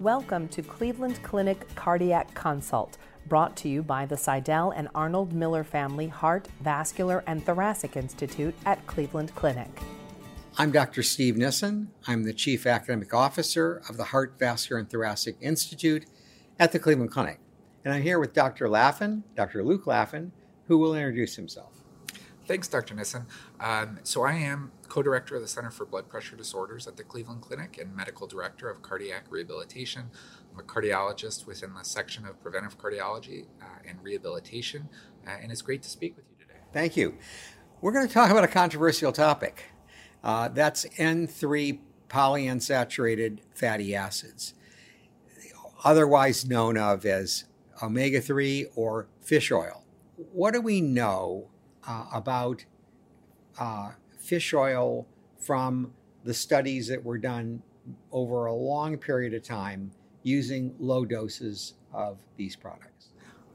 Welcome to Cleveland Clinic Cardiac Consult, brought to you by the Sydell and Arnold Miller Family Heart, Vascular, and Thoracic Institute at Cleveland Clinic. I'm Dr. Steve Nissen. I'm the Chief Academic Officer of the Heart, Vascular, and Thoracic Institute at the Cleveland Clinic. And I'm here with Dr. Laffin, Dr. Luke Laffin, who will introduce himself. Thanks, Dr. Nissen. Um, so, I am co director of the Center for Blood Pressure Disorders at the Cleveland Clinic and medical director of cardiac rehabilitation. I'm a cardiologist within the section of preventive cardiology uh, and rehabilitation, uh, and it's great to speak with you today. Thank you. We're going to talk about a controversial topic uh, that's N3 polyunsaturated fatty acids, otherwise known of as omega 3 or fish oil. What do we know uh, about uh, fish oil from the studies that were done over a long period of time using low doses of these products?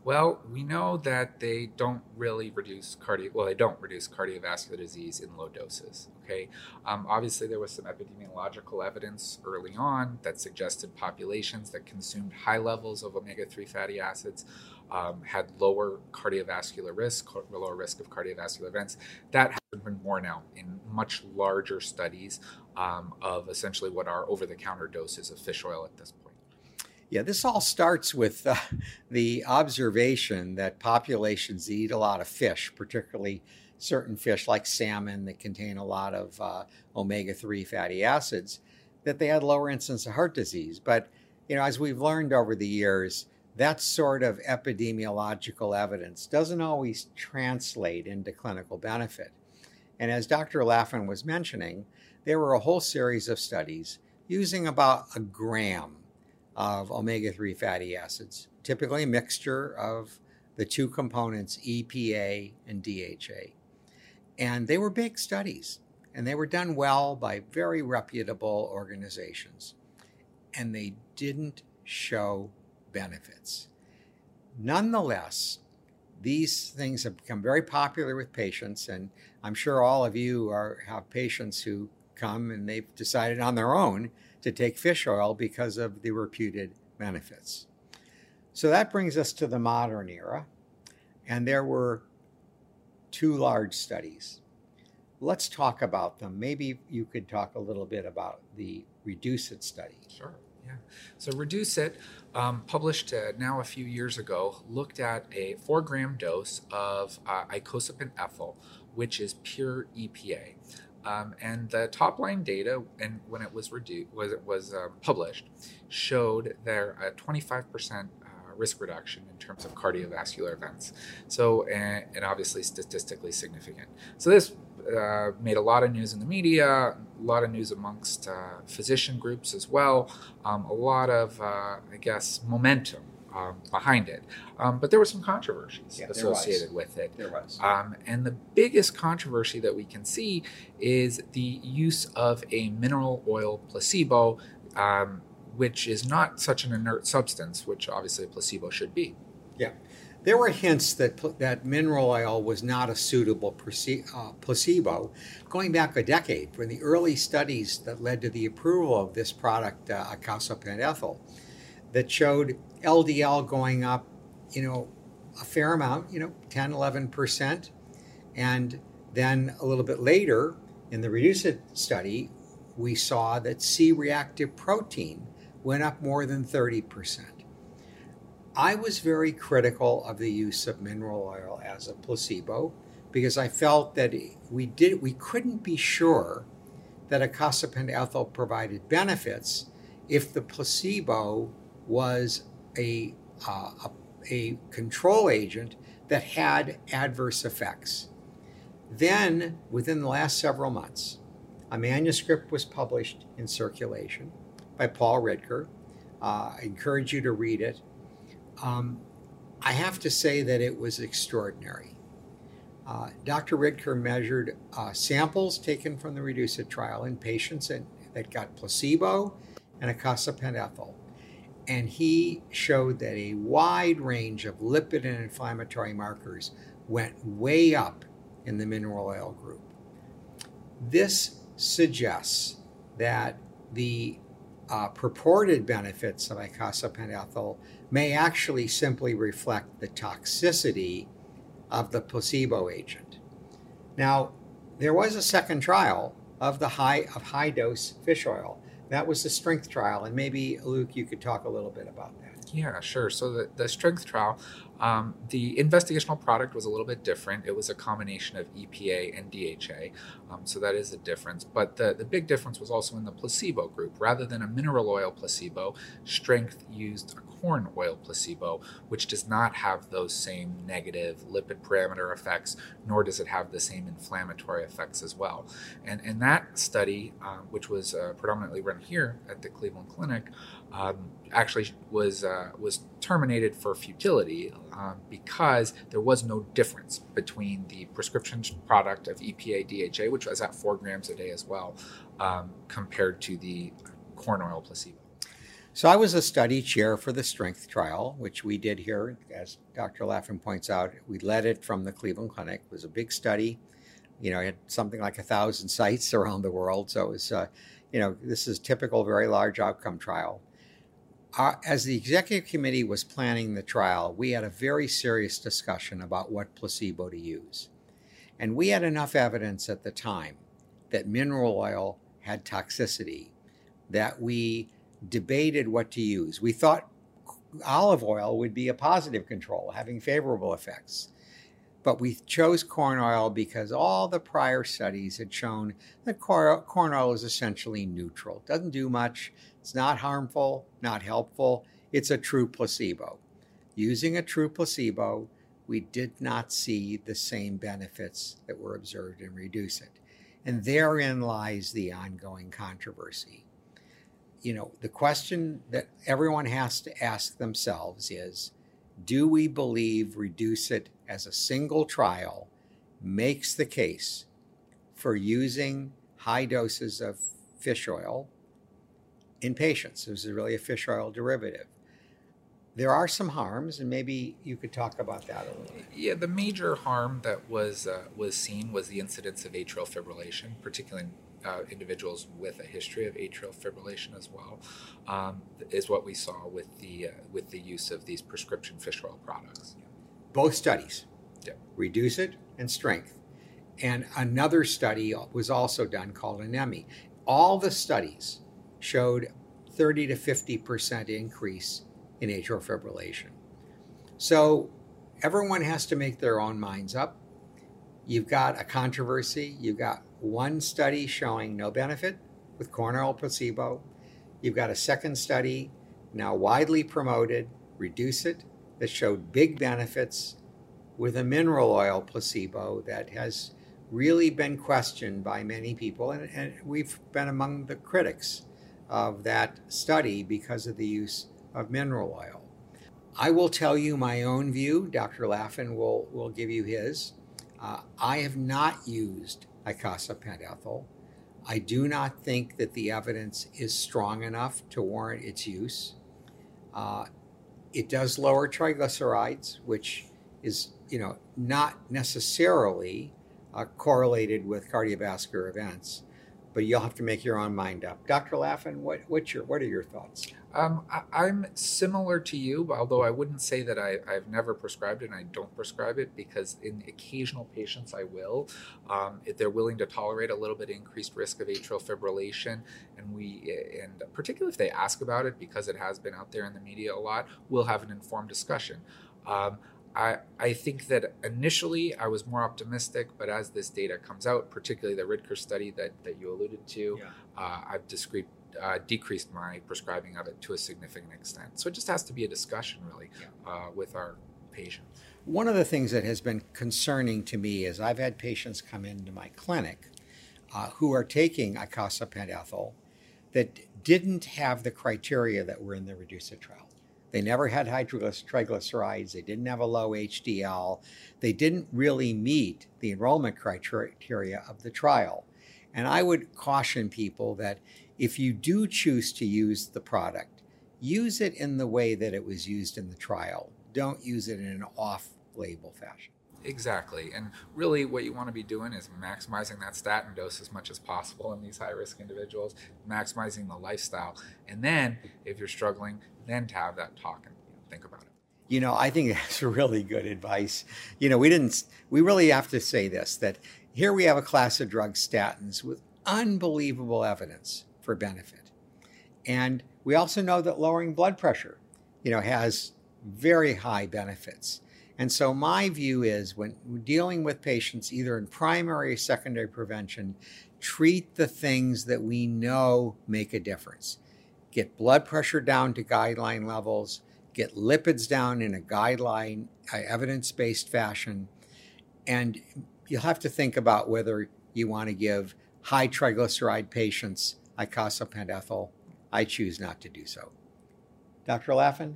Well, we know that they don't really reduce cardio. Well, they don't reduce cardiovascular disease in low doses. Okay, um, obviously there was some epidemiological evidence early on that suggested populations that consumed high levels of omega-3 fatty acids um, had lower cardiovascular risk, lower risk of cardiovascular events. That has been borne out in much larger studies um, of essentially what are over-the-counter doses of fish oil at this point. Yeah, this all starts with uh, the observation that populations eat a lot of fish, particularly certain fish like salmon that contain a lot of uh, omega 3 fatty acids, that they had lower incidence of heart disease. But, you know, as we've learned over the years, that sort of epidemiological evidence doesn't always translate into clinical benefit. And as Dr. Laffin was mentioning, there were a whole series of studies using about a gram of omega 3 fatty acids, typically a mixture of the two components, EPA and DHA. And they were big studies, and they were done well by very reputable organizations. And they didn't show benefits. Nonetheless, these things have become very popular with patients, and I'm sure all of you are, have patients who come and they've decided on their own to take fish oil because of the reputed benefits. So that brings us to the modern era, and there were two large studies. Let's talk about them. Maybe you could talk a little bit about the Reduce It study. Sure. Yeah. So Reduce It, um, published uh, now a few years ago, looked at a four gram dose of uh, icosapent ethyl, which is pure EPA. Um, and the top line data, and when it was reduced, was it was uh, published, showed there a 25% uh, risk reduction in terms of cardiovascular events. So, and, and obviously statistically significant. So this uh, made a lot of news in the media, a lot of news amongst uh, physician groups as well, um, a lot of, uh, I guess, momentum um, behind it. Um, but there were some controversies yeah, associated with it. There was. Um, and the biggest controversy that we can see is the use of a mineral oil placebo, um, which is not such an inert substance, which obviously a placebo should be. Yeah. There were hints that that mineral oil was not a suitable uh, placebo going back a decade from the early studies that led to the approval of this product, uh, ethyl that showed LDL going up, you know, a fair amount, you know, 10, 11%. And then a little bit later in the Reduce It study, we saw that C reactive protein went up more than 30%. I was very critical of the use of mineral oil as a placebo because I felt that we did we couldn't be sure that icosapent ethyl provided benefits if the placebo was a, uh, a, a control agent that had adverse effects. Then, within the last several months, a manuscript was published in circulation by Paul Ridker. Uh, I encourage you to read it. Um, I have to say that it was extraordinary. Uh, Dr. Ridker measured uh, samples taken from the Reduce It trial in patients that, got placebo and icosapent and he showed that a wide range of lipid and inflammatory markers went way up in the mineral oil group. This suggests that the uh, purported benefits of icosapent may actually simply reflect the toxicity of the placebo agent. Now, there was a second trial of the high of high dose fish oil. That was the strength trial, and maybe Luke, you could talk a little bit about that. Yeah, sure. So the, the strength trial, um, the investigational product was a little bit different. It was a combination of EPA and DHA, um, so that is a difference. But the, the big difference was also in the placebo group. Rather than a mineral oil placebo, strength used a corn oil placebo, which does not have those same negative lipid parameter effects, nor does it have the same inflammatory effects as well. And, and that study, uh, which was uh, predominantly run here at the Cleveland Clinic, um, actually was uh, was terminated for futility um, because there was no difference between the prescription product of EPA DHA, which was at four grams a day as well, um, compared to the corn oil placebo. So I was a study chair for the strength trial, which we did here, as Dr. Laffin points out. We led it from the Cleveland Clinic. It was a big study. You know, it had something like a thousand sites around the world. So it was, uh, you know, this is typical, very large outcome trial as the executive committee was planning the trial, we had a very serious discussion about what placebo to use. And we had enough evidence at the time that mineral oil had toxicity that we debated what to use. We thought olive oil would be a positive control, having favorable effects. But we chose corn oil because all the prior studies had shown that corn oil is essentially neutral. It doesn't do much, it's not harmful, not helpful. It's a true placebo. Using a true placebo, we did not see the same benefits that were observed in Reduce It. And therein lies the ongoing controversy. You know, the question that everyone has to ask themselves is do we believe Reduce It as a single trial makes the case for using high doses of fish oil in patients? This is really a fish oil derivative. There are some harms, and maybe you could talk about that a little. Bit. Yeah, the major harm that was uh, was seen was the incidence of atrial fibrillation, particularly in uh, individuals with a history of atrial fibrillation as well, um, is what we saw with the uh, with the use of these prescription fish oil products. Both studies, yeah. reduce it and strength, and another study was also done called OMEMI. All the studies showed 30 to 50 percent increase in atrial fibrillation. So everyone has to make their own minds up. You've got a controversy. You've got one study showing no benefit with corn oil placebo. You've got a second study now widely promoted, reduce it, that showed big benefits with a mineral oil placebo that has really been questioned by many people. And, and we've been among the critics of that study because of the use of mineral oil. I will tell you my own view. Dr. Laffin will, will give you his. Uh, I have not used icosapent ethyl. I do not think that the evidence is strong enough to warrant its use. Uh, it does lower triglycerides, which is, you know, not necessarily uh, correlated with cardiovascular events, but you'll have to make your own mind up. Dr. Laffin, what, what's your, what are your thoughts? Um, I, am similar to you, although I wouldn't say that I, have never prescribed it and I don't prescribe it because in occasional patients I will. Um, if they're willing to tolerate a little bit increased risk of atrial fibrillation, and we, and particularly if they ask about it because it has been out there in the media a lot, we'll have an informed discussion. Um, I, I think that initially I was more optimistic, but as this data comes out, particularly the Ridker study that, that you alluded to, yeah. uh, I've discrete, uh, decreased my prescribing of it to a significant extent. So it just has to be a discussion, really, yeah. uh, with our patients. One of the things that has been concerning to me is I've had patients come into my clinic uh, who are taking icosapent ethyl that didn't have the criteria that were in the REDUCE-IT trial. They never had high triglycerides. They didn't have a low HDL. They didn't really meet the enrollment criteria of the trial. And I would caution people that if you do choose to use the product, use it in the way that it was used in the trial. Don't use it in an off label fashion. Exactly. And really, what you want to be doing is maximizing that statin dose as much as possible in these high risk individuals, maximizing the lifestyle. And then, if you're struggling, then to have that talk and think about it. You know, I think that's really good advice. You know, we didn't, we really have to say this that here we have a class of drugs, statins, with unbelievable evidence for benefit. And we also know that lowering blood pressure, you know, has very high benefits. And so my view is when dealing with patients, either in primary or secondary prevention, treat the things that we know make a difference. Get blood pressure down to guideline levels, get lipids down in a guideline, uh, evidence based fashion. And you'll have to think about whether you want to give high triglyceride patients icosapent ethyl. I choose not to do so. Dr. Laffin,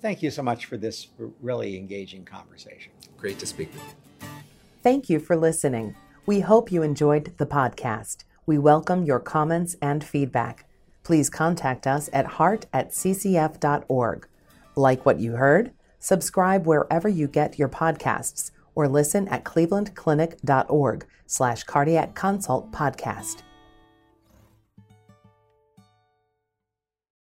thank you so much for this really engaging conversation. Great to speak with you. Thank you for listening. We hope you enjoyed the podcast. We welcome your comments and feedback. Please contact us at heart at ccf.org. Like what you heard? Subscribe wherever you get your podcasts or listen at clevelandclinic.org slash cardiac consult podcast.